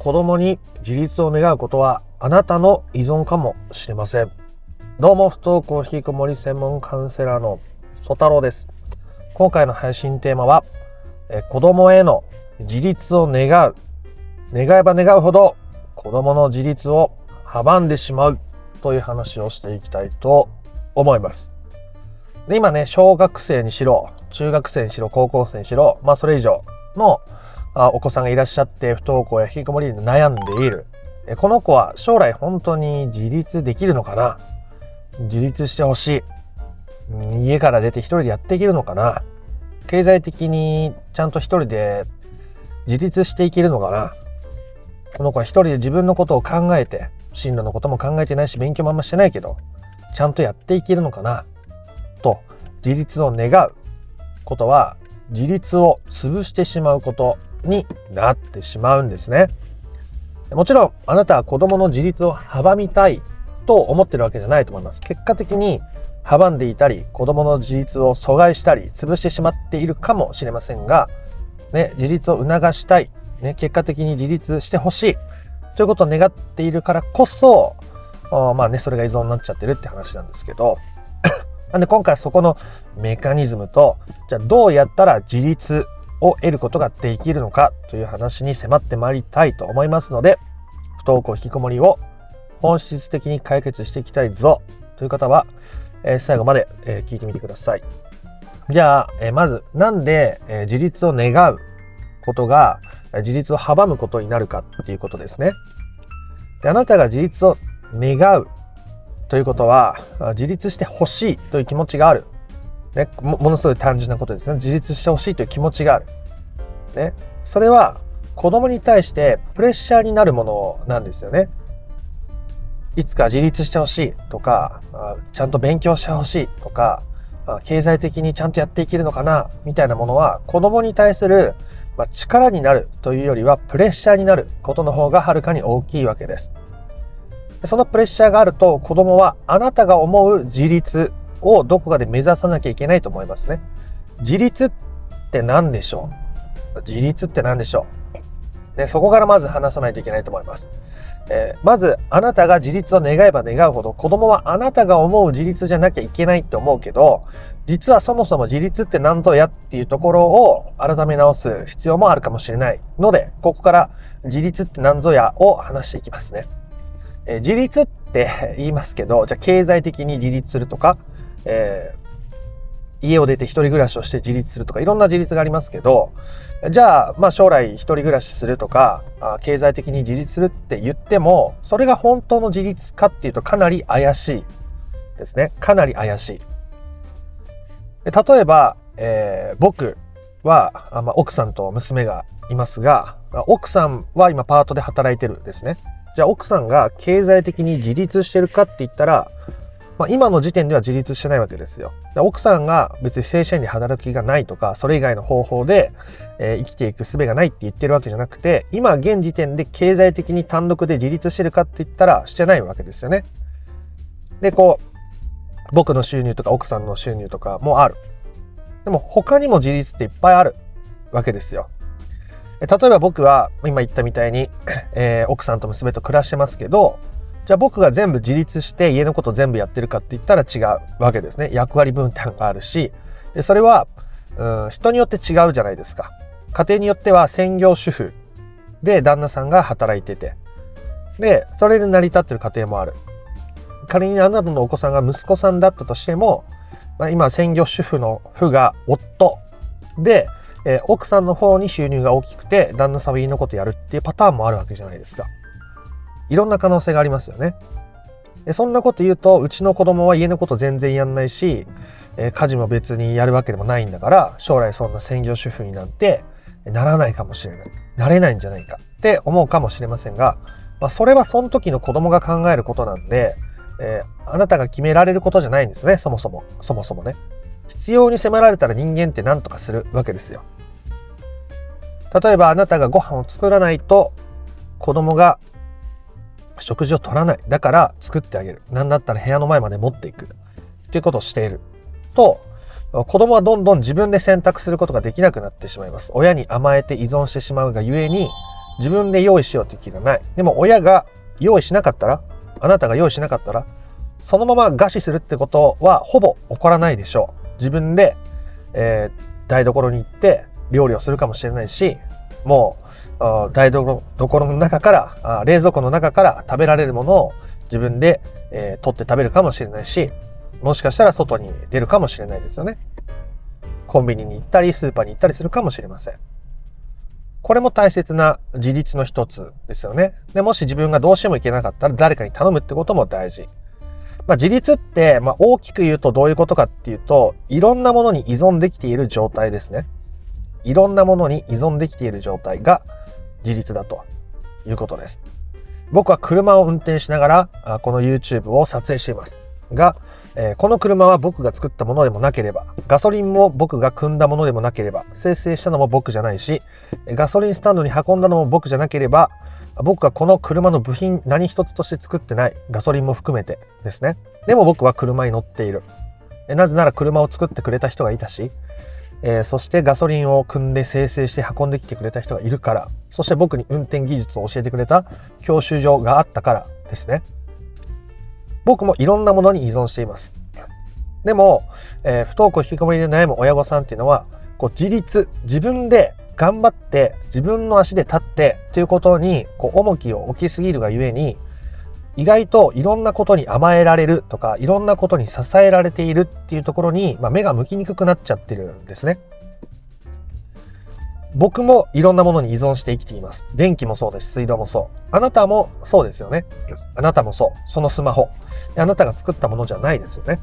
子供に自立を願うことはあなたの依存かもしれません。どうも不登校引きこもり専門カウンセラーの曽太郎です。今回の配信テーマは、え子供への自立を願う。願えば願うほど子供の自立を阻んでしまうという話をしていきたいと思います。で今ね、小学生にしろ、中学生にしろ、高校生にしろ、まあそれ以上のあお子さんがいらっしゃって不登校や引きこもりで悩んでいる。この子は将来本当に自立できるのかな？自立してほしい。家から出て一人でやっていけるのかな？経済的にちゃんと一人で自立していけるのかな？この子は一人で自分のことを考えて、進路のことも考えてないし、勉強もあんましてないけど、ちゃんとやっていけるのかな？と、自立を願う。ことは、自立を潰してしまうこと。になってしまうんですね。もちろん、あなたは子供の自立を阻みたいと思ってるわけじゃないと思います。結果的に阻んでいたり、子供の自立を阻害したり、潰してしまっているかもしれませんが、ね、自立を促したい、ね、結果的に自立してほしいということを願っているからこそ、まあね、それが依存になっちゃってるって話なんですけど、なんで今回そこのメカニズムと、じゃあどうやったら自立を得ることができるのかという話に迫ってまいりたいと思いますので、不登校引きこもりを本質的に解決していきたいぞという方は、えー、最後まで、えー、聞いてみてください。じゃあ、えー、まず、なんで、え自立を願うことが自立を阻むことになるかっていうことですね。であなたが自立を願うということは、自立してほしいという気持ちがある。ね、ものすごい単純なことですね。自立してほしいという気持ちがある。ね、それは子供に対してプレッシャーになるものなんですよね。いつか自立してほしいとか、ちゃんと勉強してほしいとか、経済的にちゃんとやっていけるのかなみたいなものは子供に対する力になるというよりはプレッシャーになることの方がはるかに大きいわけです。そのプレッシャーがあると子供はあなたが思う自立をどこかで目指さなきゃいけないと思いますね。自立って何でしょう？自立って何でしょう、ね、そこからまず話さないといけないと思います。えー、まずあなたが自立を願えば願うほど子供はあなたが思う自立じゃなきゃいけないって思うけど実はそもそも自立って何ぞやっていうところを改め直す必要もあるかもしれないのでここから自立って何ぞやを話していきますね。えー、自立って言いますけどじゃあ経済的に自立するとかえー、家を出て一人暮らしをして自立するとかいろんな自立がありますけどじゃあ、まあ、将来一人暮らしするとかあ経済的に自立するって言ってもそれが本当の自立かっていうとかなり怪しいですね。かなり怪しい。例えば、えー、僕は、あまあ、奥さんと娘がいますが奥さんは今パートで働いてるんですね。じゃあ奥さんが経済的に自立してるかって言ったらまあ、今の時点では自立してないわけですよ。奥さんが別に正社員で働く気がないとか、それ以外の方法で、えー、生きていく術がないって言ってるわけじゃなくて、今現時点で経済的に単独で自立してるかって言ったらしてないわけですよね。で、こう、僕の収入とか奥さんの収入とかもある。でも他にも自立っていっぱいあるわけですよ。例えば僕は今言ったみたいに、えー、奥さんと娘と暮らしてますけど、じゃあ僕が全部自立して家のこと全部やってるかって言ったら違うわけですね。役割分担があるし、でそれは、うん、人によって違うじゃないですか。家庭によっては専業主婦で旦那さんが働いてて、で、それで成り立ってる家庭もある。仮にあなたのお子さんが息子さんだったとしても、まあ、今専業主婦の夫が夫で、えー、奥さんの方に収入が大きくて旦那さんは家のことやるっていうパターンもあるわけじゃないですか。いろんな可能性がありますよね。そんなこと言うとうちの子供は家のこと全然やんないし、家事も別にやるわけでもないんだから将来そんな専業主婦になんてならないかもしれない。なれないんじゃないか。って思うかもしれませんが、まあ、それはその時の子供が考えることなんで、えー、あなたが決められることじゃないんですね。そもそも。そもそもね。必要に迫られたら人間って何とかするわけですよ。例えばあなたがご飯を作らないと子供が食事を取らない。だから作ってあげる。なんだったら部屋の前まで持っていく。っていうことをしている。と、子供はどんどん自分で選択することができなくなってしまいます。親に甘えて依存してしまうがゆえに、自分で用意しようっていう気がない。でも親が用意しなかったら、あなたが用意しなかったら、そのまま餓死するってことはほぼ起こらないでしょう。自分で、えー、台所に行って料理をするかもしれないし、もう台所の中から冷蔵庫の中から食べられるものを自分で、えー、取って食べるかもしれないしもしかしたら外に出るかもしれないですよね。コンビニに行ったりスーパーに行ったりするかもしれません。これも大切な自立の一つですよね。でもし自分がどうしても行けなかったら誰かに頼むってことも大事。まあ、自立って、まあ、大きく言うとどういうことかっていうといろんなものに依存できている状態ですね。いろんなものに依存できている状態が自立だということです。僕は車を運転しながらこの YouTube を撮影していますが、え、この車は僕が作ったものでもなければガソリンも僕が組んだものでもなければ生成したのも僕じゃないしガソリンスタンドに運んだのも僕じゃなければ僕はこの車の部品何一つとして作ってないガソリンも含めてですねでも僕は車に乗っているなぜなら車を作ってくれた人がいたしえー、そしてガソリンを組んで生成して運んできてくれた人がいるからそして僕に運転技術を教えてくれた教習所があったからですね。僕もいろんなものに依存しています。でも、えー、不登校引きこもりで悩む親御さんっていうのはこう自立自分で頑張って自分の足で立ってということにこう重きを置きすぎるがゆえに意外といろんなことに甘えられるとかいろんなことに支えられているっていうところに、まあ、目が向きにくくなっちゃってるんですね。僕もいろんなものに依存して生きています。電気もそうです。水道もそう。あなたもそうですよね。あなたもそう。そのスマホ。あなたが作ったものじゃないですよね。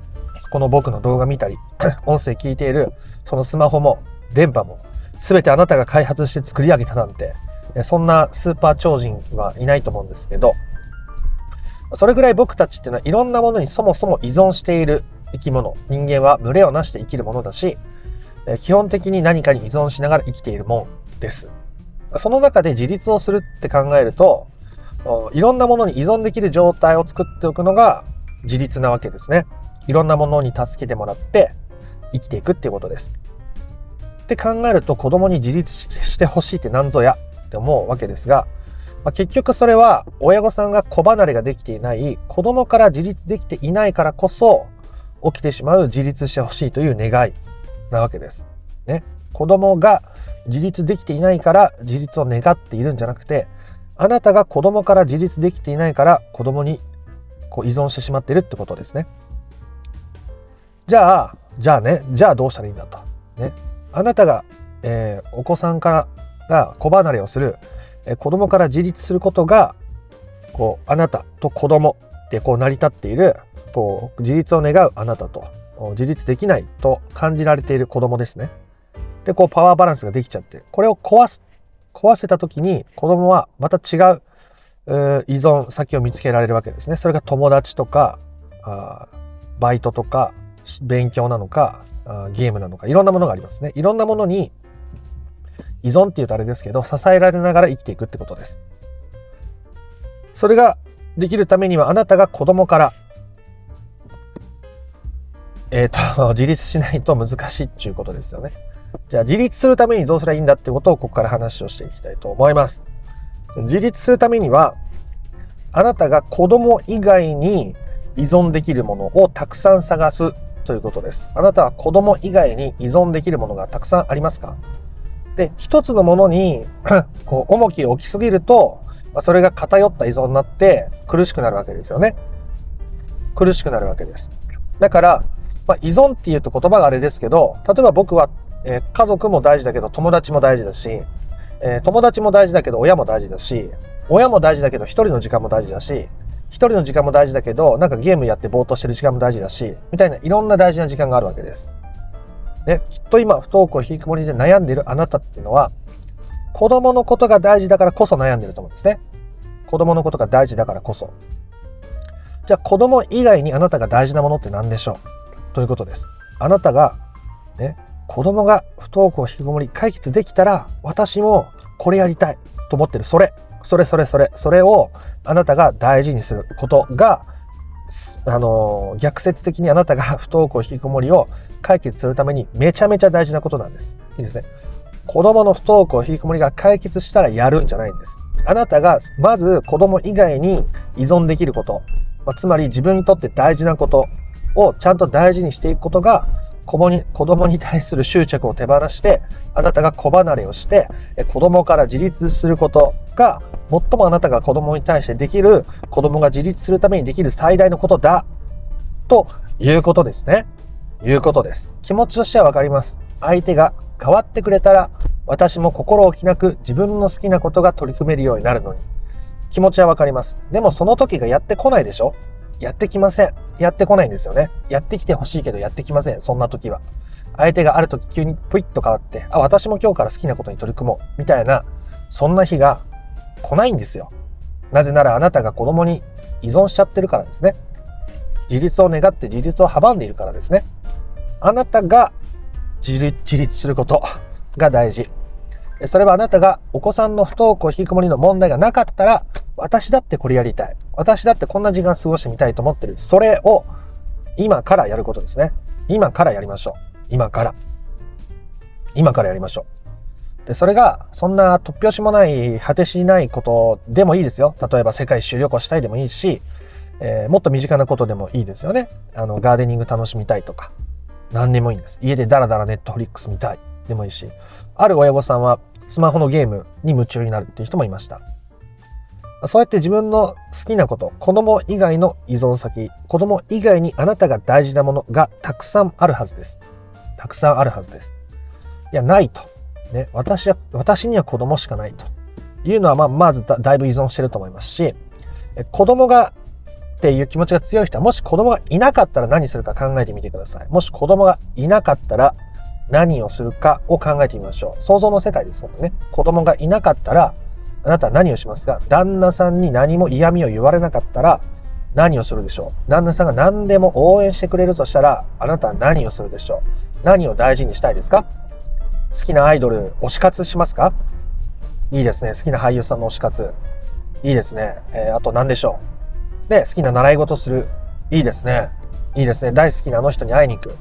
この僕の動画見たり、音声聞いている、そのスマホも、電波も、全てあなたが開発して作り上げたなんて、そんなスーパー超人はいないと思うんですけど、それぐらい僕たちっていうのはいろんなものにそもそも依存している生き物。人間は群れをなして生きるものだし、基本的に何かに依存しながら生きているもんです。その中で自立をするって考えると、いろんなものに依存できる状態を作っておくのが自立なわけですね。いろんなものに助けてもらって生きていくっていうことです。って考えると子供に自立してほしいって何ぞやって思うわけですが、まあ、結局それは親御さんが子離れができていない子供から自立できていないからこそ起きてしまう自立してほしいという願いなわけです。ね、子供が自立できていないから自立を願っているんじゃなくてあなたが子供から自立できていないから子供にこう依存してしまっているってことですね。じゃあじゃあねじゃあどうしたらいいんだと。ね、あなたが、えー、お子さんからが子離れをする子供から自立することがこうあなたと子供でこう成り立っているこう自立を願うあなたと自立できないと感じられている子供ですね。でこうパワーバランスができちゃってこれを壊す壊せた時に子供はまた違う依存先を見つけられるわけですね。それが友達とかあバイトとか勉強なのかゲームなのかいろんなものがありますね。いろんなものに依存っていうとあれですけど支えられながら生きていくってことです。それができるためにはあなたが子供からえっ、ー、と自立しないと難しいっていうことですよね。じゃあ自立するためにどうすればいいんだってことをここから話をしていきたいと思います。自立するためにはあなたが子供以外に依存できるものをたくさん探すということです。あなたは子供以外に依存できるものがたくさんありますか？で、一つのものに こう重きを置きすぎると、まあ、それが偏った依存になって苦しくなるわけですよね。苦しくなるわけです。だから、まあ、依存っていうと言葉があれですけど、例えば僕は、えー、家族も大事だけど友達も大事だし、えー、友達も大事だけど親も大事だし、親も大事だけど一人の時間も大事だし、一人の時間も大事だけど、なんかゲームやってぼーっとしてる時間も大事だし、みたいないろんな大事な時間があるわけです。ね、きっと今不登校引きこもりで悩んでいるあなたっていうのは子供のことが大事だからこそ悩んでると思うんですね。子供のことが大事だからこそ。じゃあ子供以外にあなたが大事なものって何でしょう？ということです。あなたが、ね、子供が不登校引きこもり解決できたら私もこれやりたいと思ってるそれそれそれそれそれをあなたが大事にすることがあの逆説的にあなたが不登校引きこもりを解決するためにめちゃめちゃ大事なことなんです。いいですね。子供の不登校引きこもりが解決したらやるんじゃないんです。あなたがまず子供以外に依存できること、ま、つまり自分にとって大事なことをちゃんと大事にしていくことが子供に子供に対する執着を手放してあなたが子離れをして子供から自立することが最もあなたが子供に対してできる子供が自立するためにできる最大のことだということですね。いうことです。気持ちとしてはわかります。相手が変わってくれたら私も心置きなく自分の好きなことが取り組めるようになるのに気持ちはわかります。でもその時がやってこないでしょ？やってきません。やってこないんですよね。やってきてほしいけどやってきません。そんな時は。相手がある時急にプイッと変わって、あ、私も今日から好きなことに取り組もう。みたいな、そんな日が来ないんですよ。なぜならあなたが子供に依存しちゃってるからですね。自立を願って自立を阻んでいるからですね。あなたが自立することが大事。それはあなたがお子さんの不登校引きこもりの問題がなかったら、私だってこれやりたい。私だってこんな時間過ごしてみたいと思ってる。それを今からやることですね。今からやりましょう。今から。今からやりましょう。で、それが、そんな突拍子もない、果てしないことでもいいですよ。例えば世界一周旅行したいでもいいし、えー、もっと身近なことでもいいですよね。あの、ガーデニング楽しみたいとか。何でもいいんです。家でダラダラネットフリックス見たいでもいいし、ある親御さんはスマホのゲームに夢中になるっていう人もいました。そうやって自分の好きなこと、子供以外の依存先、子供以外にあなたが大事なものがたくさんあるはずです。たくさんあるはずです。いや、ないと。ね、私は、私には子供しかないというのは、まあ、まずだだいぶ依存してると思いますし、子供がっていう気持ちが強い人は、もし子供がいなかったら何するか考えてみてください。もし子供がいなかったら何をするかを考えてみましょう。想像の世界ですもんね。子供がいなかったら、あなたは何をしますか？旦那さんに何も嫌味を言われなかったら何をするでしょう？旦那さんが何でも応援してくれるとしたら、あなたは何をするでしょう？何を大事にしたいですか？好きなアイドル、推し活しますか？いいですね。好きな俳優さんの推し活。いいですね。えー、あと何でしょう？で、好きな習い事する。いいですね。いいですね。大好きなあの人に会いに行く。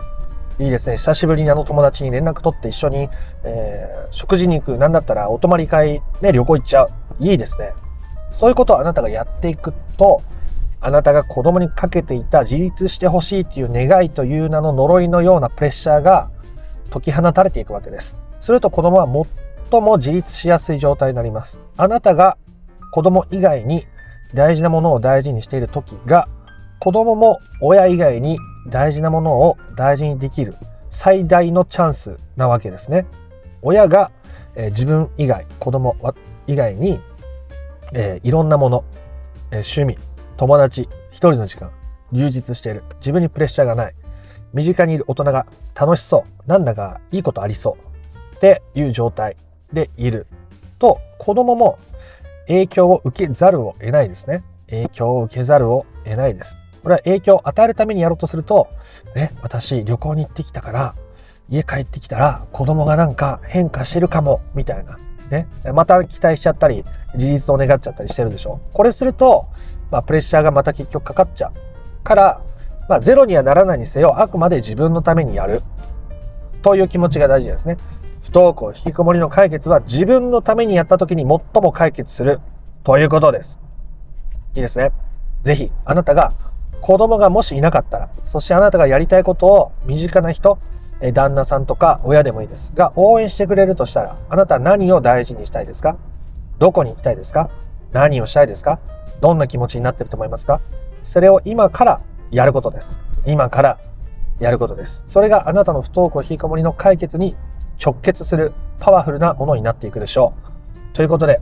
いいですね。久しぶりにあの友達に連絡取って一緒に、えー、食事に行く。なんだったらお泊まり会、ね、旅行行っちゃう。いいですね。そういうことをあなたがやっていくと、あなたが子供にかけていた自立してほしいっていう願いという名の呪いのようなプレッシャーが解き放たれていくわけです。すると子供は最も自立しやすい状態になります。あなたが子供以外に大事なものを大事にしている時が子供も親以外に大事なものを大事にできる最大のチャンスなわけですね。親が、えー、自分以外子供以外に、えー、いろんなもの、えー、趣味友達一人の時間充実している。自分にプレッシャーがない。身近にいる大人が楽しそう。なんだかいいことありそう。っていう状態でいると子供も影響を受けざるを得ないですね。影響を受けざるを得ないです。これは影響を与えるためにやろうとすると、ね、私旅行に行ってきたから、家帰ってきたら子供がなんか変化してるかも、みたいな。ね、また期待しちゃったり、事実を願っちゃったりしてるでしょ。これすると、まあ、プレッシャーがまた結局かかっちゃう。から、まあ、ゼロにはならないにせよ、あくまで自分のためにやる。という気持ちが大事ですね。不登校、引きこもりの解決は自分のためにやった時に最も解決するということです。いいですね。ぜひ、あなたが子供がもしいなかったら、そしてあなたがやりたいことを身近な人、旦那さんとか親でもいいです。が応援してくれるとしたら、あなた何を大事にしたいですか？どこに行きたいですか？何をしたいですか？どんな気持ちになってると思いますか？それを今からやることです。今からやることです。それがあなたの不登校引きこもりの解決に直結するパワフルなものになっていくでしょう。ということで、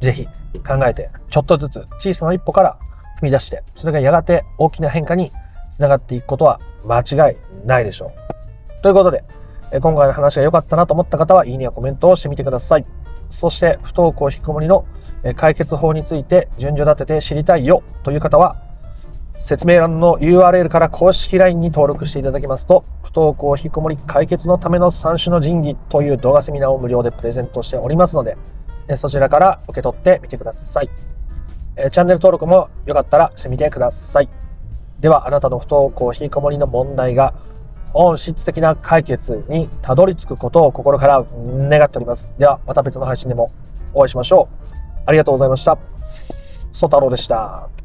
ぜひ考えて、ちょっとずつ小さな一歩から踏み出して、それがやがて大きな変化につながっていくことは間違いないでしょう。ということで、今回の話が良かったなと思った方は、いいねやコメントをしてみてください。そして、不登校引きこもりの解決法について順序立てて知りたいよという方は、説明欄の URL から公式 LINE に登録していただきますと、不登校引きこもり解決のための三種の神器という動画セミナーを無料でプレゼントしておりますので、そちらから受け取ってみてください。チャンネル登録もよかったらしてみてください。では、あなたの不登校引きこもりの問題が本質的な解決にたどり着くことを心から願っております。では、また別の配信でもお会いしましょう。ありがとうございました。ソ太郎でした。